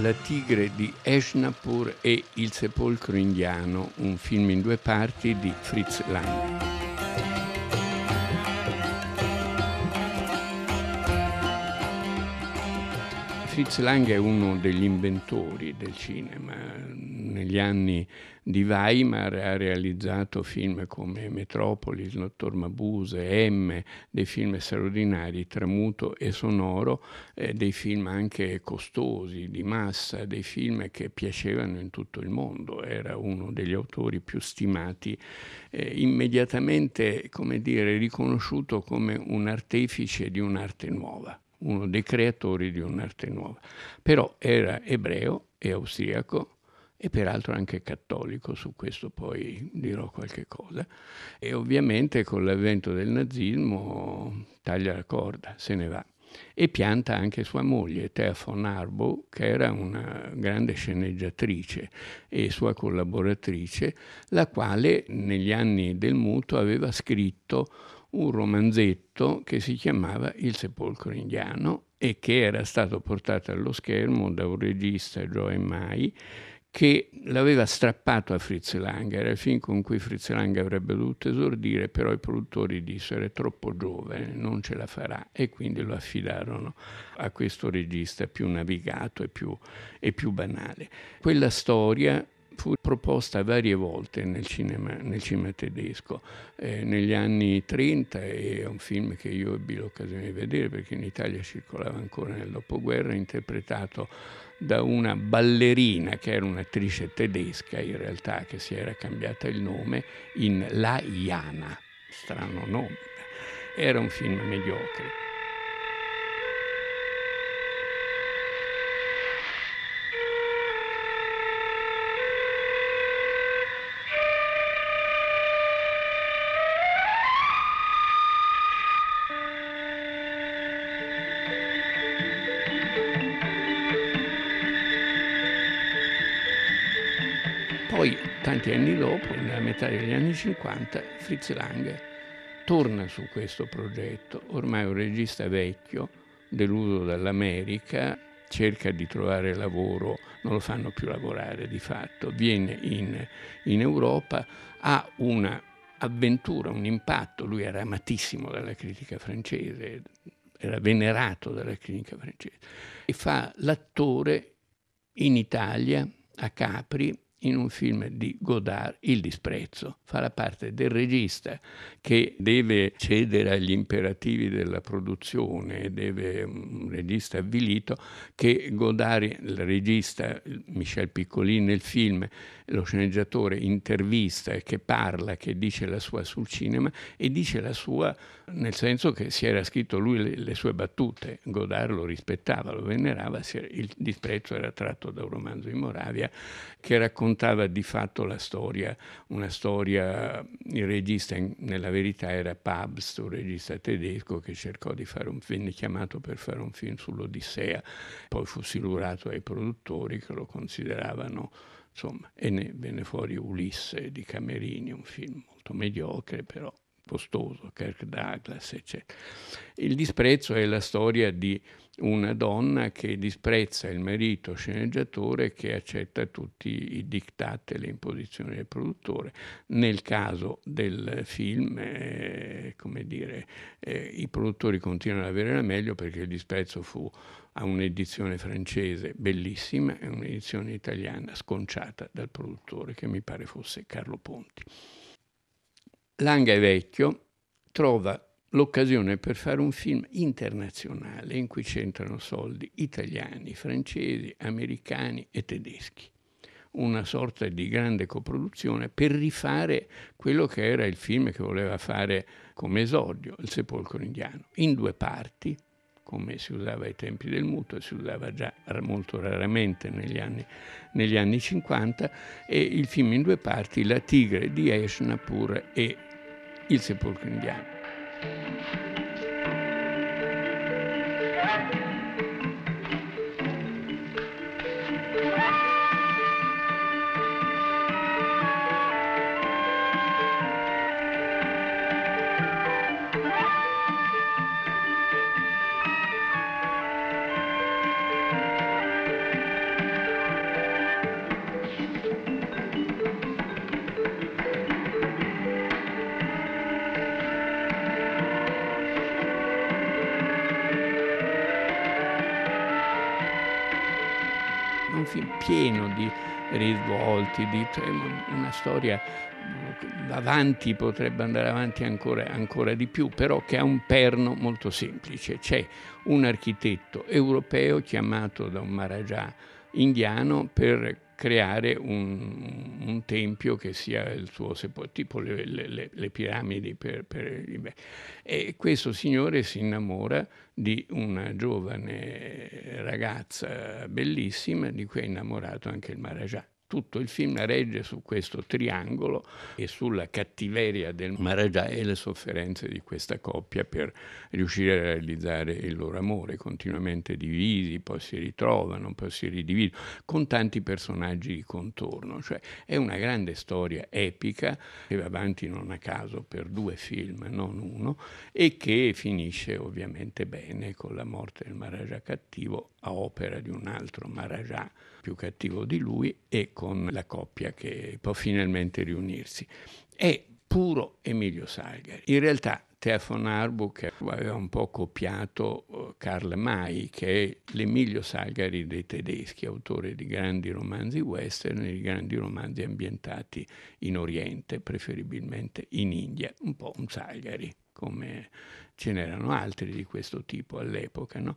La tigre di Eshnapur e Il sepolcro indiano, un film in due parti di Fritz Lang. Fritz Lang è uno degli inventori del cinema. Negli anni di Weimar ha realizzato film come Metropolis, Dottor Mabuse, M, dei film straordinari, Tramuto e Sonoro, eh, dei film anche costosi, di massa, dei film che piacevano in tutto il mondo. Era uno degli autori più stimati, eh, immediatamente, come dire, riconosciuto come un artefice di un'arte nuova uno dei creatori di un'arte nuova. Però era ebreo e austriaco e peraltro anche cattolico, su questo poi dirò qualche cosa, e ovviamente con l'avvento del nazismo taglia la corda, se ne va e pianta anche sua moglie, Thea von Arbo, che era una grande sceneggiatrice e sua collaboratrice, la quale negli anni del muto aveva scritto un romanzetto che si chiamava Il sepolcro indiano e che era stato portato allo schermo da un regista, Joe Mai, che l'aveva strappato a Fritz Lang, era il film con cui Fritz Lang avrebbe dovuto esordire, però i produttori dissero è troppo giovane, non ce la farà e quindi lo affidarono a questo regista più navigato e più, e più banale. Quella storia fu proposta varie volte nel cinema, nel cinema tedesco. Eh, negli anni 30 è un film che io ebbi l'occasione di vedere perché in Italia circolava ancora nel dopoguerra, interpretato da una ballerina che era un'attrice tedesca in realtà che si era cambiata il nome in La Iana, strano nome. Era un film mediocre. Tanti anni dopo, nella metà degli anni 50, Fritz Lang torna su questo progetto. Ormai un regista vecchio, deluso dall'America, cerca di trovare lavoro, non lo fanno più lavorare di fatto, viene in, in Europa, ha una avventura, un impatto, lui era amatissimo dalla critica francese, era venerato dalla critica francese, e fa l'attore in Italia, a Capri, in un film di Godard, Il disprezzo. Fa la parte del regista che deve cedere agli imperativi della produzione, deve un regista avvilito, che Godard, il regista Michel Piccolin nel film, lo sceneggiatore intervista e che parla, che dice la sua sul cinema e dice la sua nel senso che si era scritto lui le, le sue battute, Godard lo rispettava, lo venerava, il disprezzo era tratto da un romanzo in Moravia che raccontava di fatto la storia, una storia, il regista nella verità era Pabst, un regista tedesco che cercò di fare un, venne chiamato per fare un film sull'Odissea, poi fu silurato ai produttori che lo consideravano insomma, e ne venne fuori Ulisse di Camerini, un film molto mediocre, però costoso, Kirk Douglas, eccetera. Il disprezzo è la storia di una donna che disprezza il marito sceneggiatore che accetta tutti i diktat e le imposizioni del produttore. Nel caso del film, eh, come dire, eh, i produttori continuano ad avere la meglio perché il disprezzo fu a un'edizione francese bellissima e un'edizione italiana sconciata dal produttore che mi pare fosse Carlo Ponti. Langa è vecchio, trova l'occasione per fare un film internazionale in cui c'entrano soldi italiani, francesi, americani e tedeschi. Una sorta di grande coproduzione per rifare quello che era il film che voleva fare come esordio, Il sepolcro indiano, in due parti, come si usava ai tempi del muto e si usava già molto raramente negli anni, negli anni 50, e il film in due parti, La tigre di Eshnapur e Il sepolcro indiano. Un film pieno di risvolti, di, cioè una storia avanti, potrebbe andare avanti ancora, ancora di più, però che ha un perno molto semplice. C'è un architetto europeo chiamato da un Maharaja indiano per creare un, un, tempio che sia il suo sepolcro, tipo le, le, le piramidi per, per. E questo signore si innamora di una giovane ragazza bellissima di cui è innamorato anche il Maharaja tutto il film regge su questo triangolo e sulla cattiveria del Maharaja e le sofferenze di questa coppia per riuscire a realizzare il loro amore, continuamente divisi, poi si ritrovano, poi si ridividono, con tanti personaggi di contorno. Cioè è una grande storia epica che va avanti non a caso per due film, non uno, e che finisce ovviamente bene con la morte del Maharaja cattivo a opera di un altro Maharaja più cattivo di lui e con la coppia che può finalmente riunirsi. È puro Emilio Salgari. In realtà Thea von Arbuck aveva un po' copiato uh, Karl May, che è l'Emilio Salgari dei tedeschi, autore di grandi romanzi western e di grandi romanzi ambientati in Oriente, preferibilmente in India, un po' un Salgari, come ce n'erano altri di questo tipo all'epoca. No?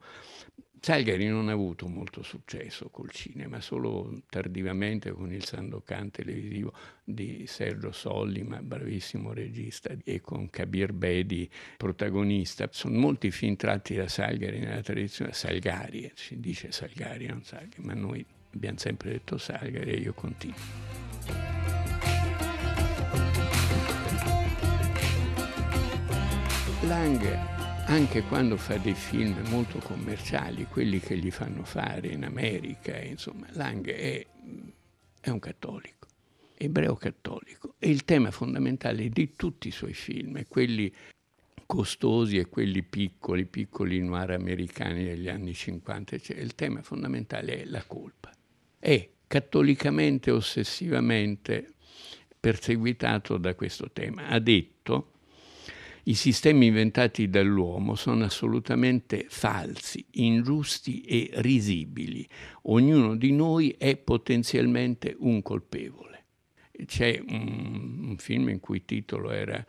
Salgari non ha avuto molto successo col cinema, solo tardivamente con il Sandokan televisivo di Sergio Sollima, bravissimo regista, e con Kabir Bedi, protagonista. Sono molti film tratti da Salgari nella tradizione, Salgari, si dice Salgari, non Salgari, ma noi abbiamo sempre detto Salgari e io continuo. Lang anche quando fa dei film molto commerciali, quelli che gli fanno fare in America, insomma, Lang è, è un cattolico, ebreo cattolico. E il tema fondamentale di tutti i suoi film, quelli costosi e quelli piccoli, piccoli noir americani degli anni 50, cioè il tema fondamentale è la colpa. È cattolicamente, ossessivamente perseguitato da questo tema. Ha detto i sistemi inventati dall'uomo sono assolutamente falsi, ingiusti e risibili. Ognuno di noi è potenzialmente un colpevole. C'è un, un film in cui il titolo era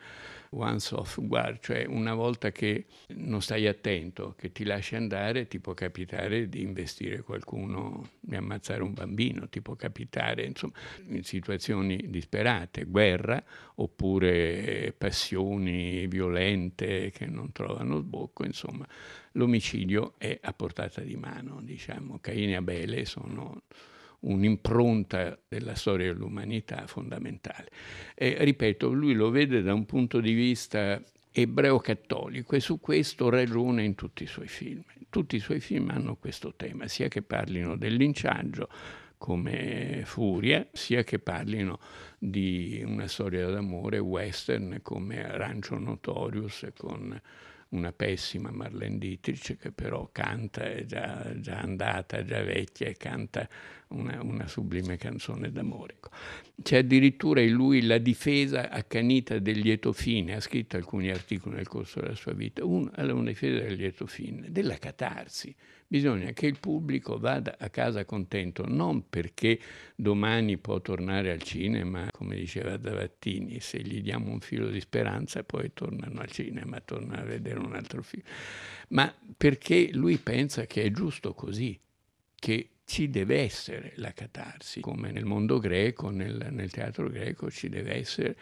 once off guard, cioè una volta che non stai attento, che ti lasci andare, ti può capitare di investire qualcuno, di ammazzare un bambino, ti può capitare insomma, in situazioni disperate, guerra oppure passioni violente che non trovano sbocco, insomma l'omicidio è a portata di mano, diciamo, Caino e Abele sono un'impronta della storia dell'umanità fondamentale. E, ripeto, lui lo vede da un punto di vista ebreo-cattolico e su questo ragiona in tutti i suoi film. Tutti i suoi film hanno questo tema, sia che parlino del linciaggio come Furia, sia che parlino di una storia d'amore western come Rancho Notorious con una pessima Marlene Dietrich che però canta, è già, già andata, già vecchia e canta una, una sublime canzone d'amore. C'è addirittura in lui la difesa accanita del lieto fine, ha scritto alcuni articoli nel corso della sua vita, uno è una difesa del lieto fine, della catarsi. Bisogna che il pubblico vada a casa contento, non perché domani può tornare al cinema, come diceva Davattini, se gli diamo un filo di speranza poi tornano al cinema, tornano a vedere un altro film, ma perché lui pensa che è giusto così, che ci deve essere la catarsi, come nel mondo greco, nel, nel teatro greco ci deve essere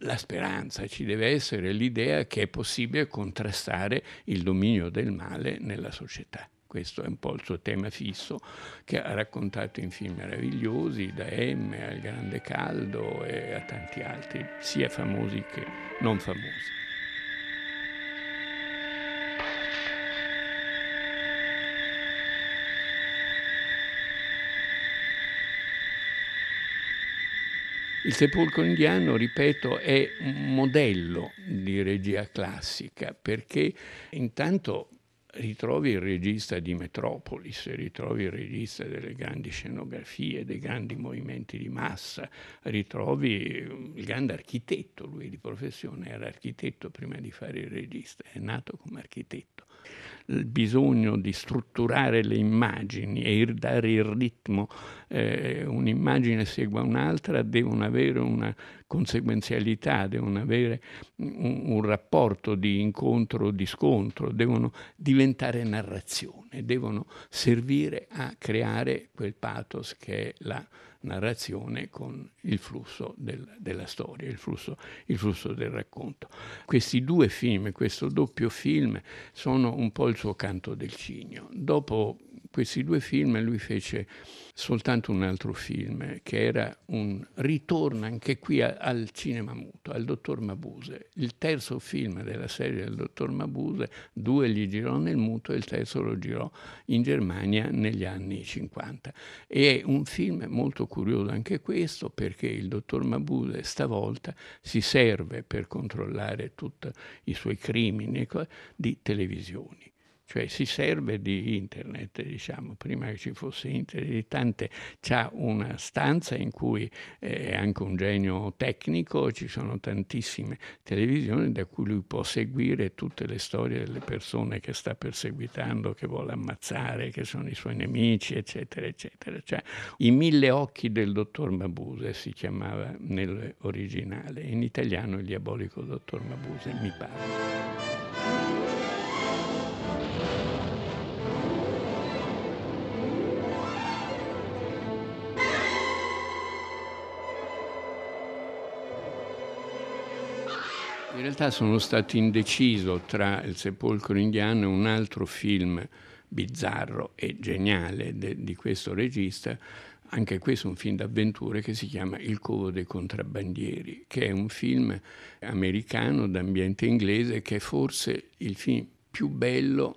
la speranza, ci deve essere l'idea che è possibile contrastare il dominio del male nella società. Questo è un po' il suo tema fisso che ha raccontato in film meravigliosi, da M al Grande Caldo e a tanti altri, sia famosi che non famosi. Il sepolcro indiano, ripeto, è un modello di regia classica perché intanto ritrovi il regista di Metropolis, ritrovi il regista delle grandi scenografie, dei grandi movimenti di massa, ritrovi il grande architetto, lui di professione era architetto prima di fare il regista, è nato come architetto. Il bisogno di strutturare le immagini e dare il ritmo, eh, un'immagine segua un'altra, devono avere una conseguenzialità, devono avere un, un rapporto di incontro, di scontro, devono diventare narrazione, devono servire a creare quel pathos che è la narrazione con il flusso del, della storia, il flusso, il flusso, del racconto. Questi due film, questo doppio film, sono un po' il suo canto del cigno. Dopo questi due film lui fece soltanto un altro film che era un ritorno anche qui a, al cinema muto, al dottor Mabuse. Il terzo film della serie del dottor Mabuse, due li girò nel muto e il terzo lo girò in Germania negli anni 50. E è un film molto curioso anche questo perché il dottor Mabuse stavolta si serve per controllare tutti i suoi crimini di televisioni cioè si serve di internet, diciamo, prima che ci fosse internet, tante, c'ha una stanza in cui è anche un genio tecnico, ci sono tantissime televisioni da cui lui può seguire tutte le storie delle persone che sta perseguitando, che vuole ammazzare, che sono i suoi nemici, eccetera, eccetera. Cioè, I mille occhi del dottor Mabuse si chiamava nell'originale, in italiano il diabolico dottor Mabuse, mi pare. In realtà sono stato indeciso tra Il sepolcro indiano e un altro film bizzarro e geniale de, di questo regista, anche questo è un film d'avventure che si chiama Il covo dei contrabbandieri, che è un film americano d'ambiente inglese che è forse il film più bello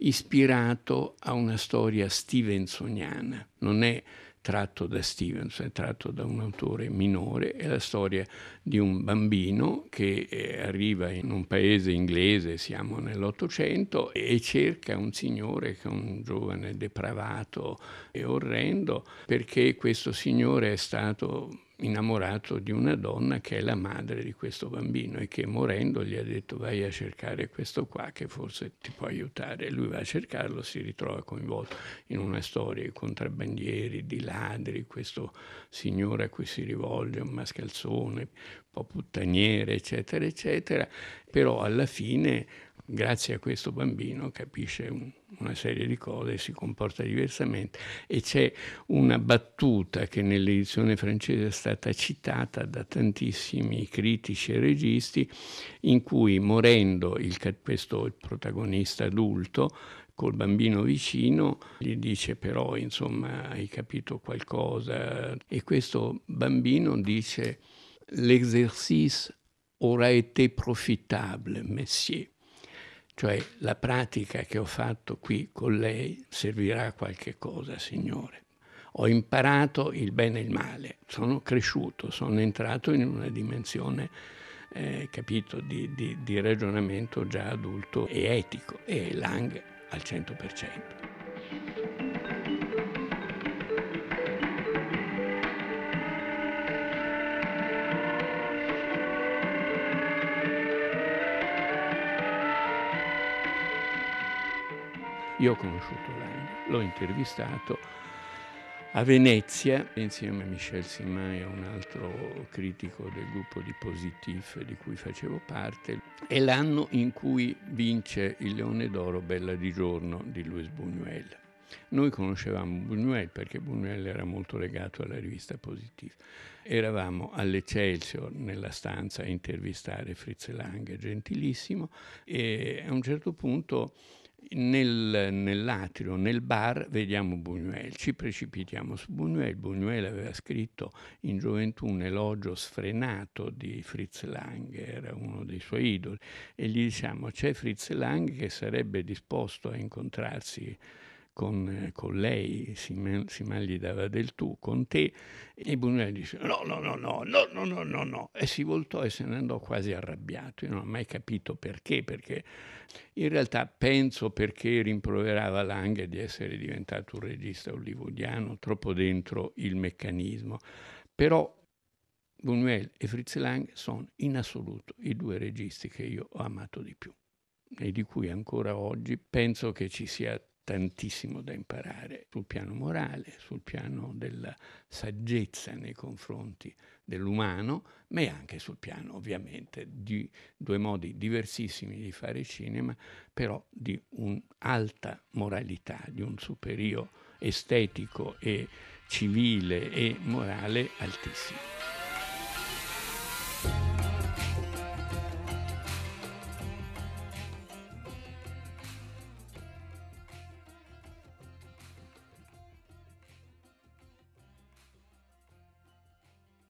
ispirato a una storia stevensoniana. Non è tratto da Stevens, è tratto da un autore minore, è la storia di un bambino che eh, arriva in un paese inglese, siamo nell'Ottocento, e cerca un signore che è un giovane depravato e orrendo, perché questo signore è stato innamorato di una donna che è la madre di questo bambino e che morendo gli ha detto vai a cercare questo qua che forse ti può aiutare. Lui va a cercarlo, si ritrova coinvolto in una storia di contrabbandieri, di ladri, questo signore a cui si rivolge, un mascalzone, un po' puttaniere, eccetera, eccetera, però alla fine grazie a questo bambino capisce un, una serie di cose e si comporta diversamente e c'è una battuta che nell'edizione francese è stata citata da tantissimi critici e registi in cui morendo il, questo il protagonista adulto col bambino vicino gli dice però insomma hai capito qualcosa? E questo bambino dice l'exercice aura été profitable messieurs cioè la pratica che ho fatto qui con lei servirà a qualche cosa, Signore. Ho imparato il bene e il male, sono cresciuto, sono entrato in una dimensione, eh, capito, di, di, di ragionamento già adulto e etico, e Lang al 100%. Io ho conosciuto Lang, l'ho intervistato a Venezia insieme a Michel Simai, un altro critico del gruppo di Positif di cui facevo parte. È l'anno in cui vince il Leone d'Oro Bella di giorno di Luis Buñuel. Noi conoscevamo Buñuel perché Buñuel era molto legato alla rivista Positif. Eravamo all'Eccelsior nella stanza a intervistare Fritz Lang, gentilissimo, e a un certo punto nel, nell'atrio, nel bar, vediamo Buñuel, ci precipitiamo su Buñuel. Buñuel aveva scritto in gioventù un elogio sfrenato di Fritz Lang, era uno dei suoi idoli, e gli diciamo c'è Fritz Lang che sarebbe disposto a incontrarsi con, con lei, Siman gli dava del tu, con te, e Brunelli dice no, no, no, no, no, no, no, no, no, e si voltò e se ne andò quasi arrabbiato. Io non ho mai capito perché, perché in realtà penso perché rimproverava Lang di essere diventato un regista hollywoodiano, troppo dentro il meccanismo. Però Buñuel e Fritz Lang sono in assoluto i due registi che io ho amato di più. e di cui ancora oggi penso che ci sia tantissimo da imparare sul piano morale, sul piano della saggezza nei confronti dell'umano, ma anche sul piano ovviamente di due modi diversissimi di fare cinema, però di un'alta moralità, di un superio estetico e civile e morale altissimo.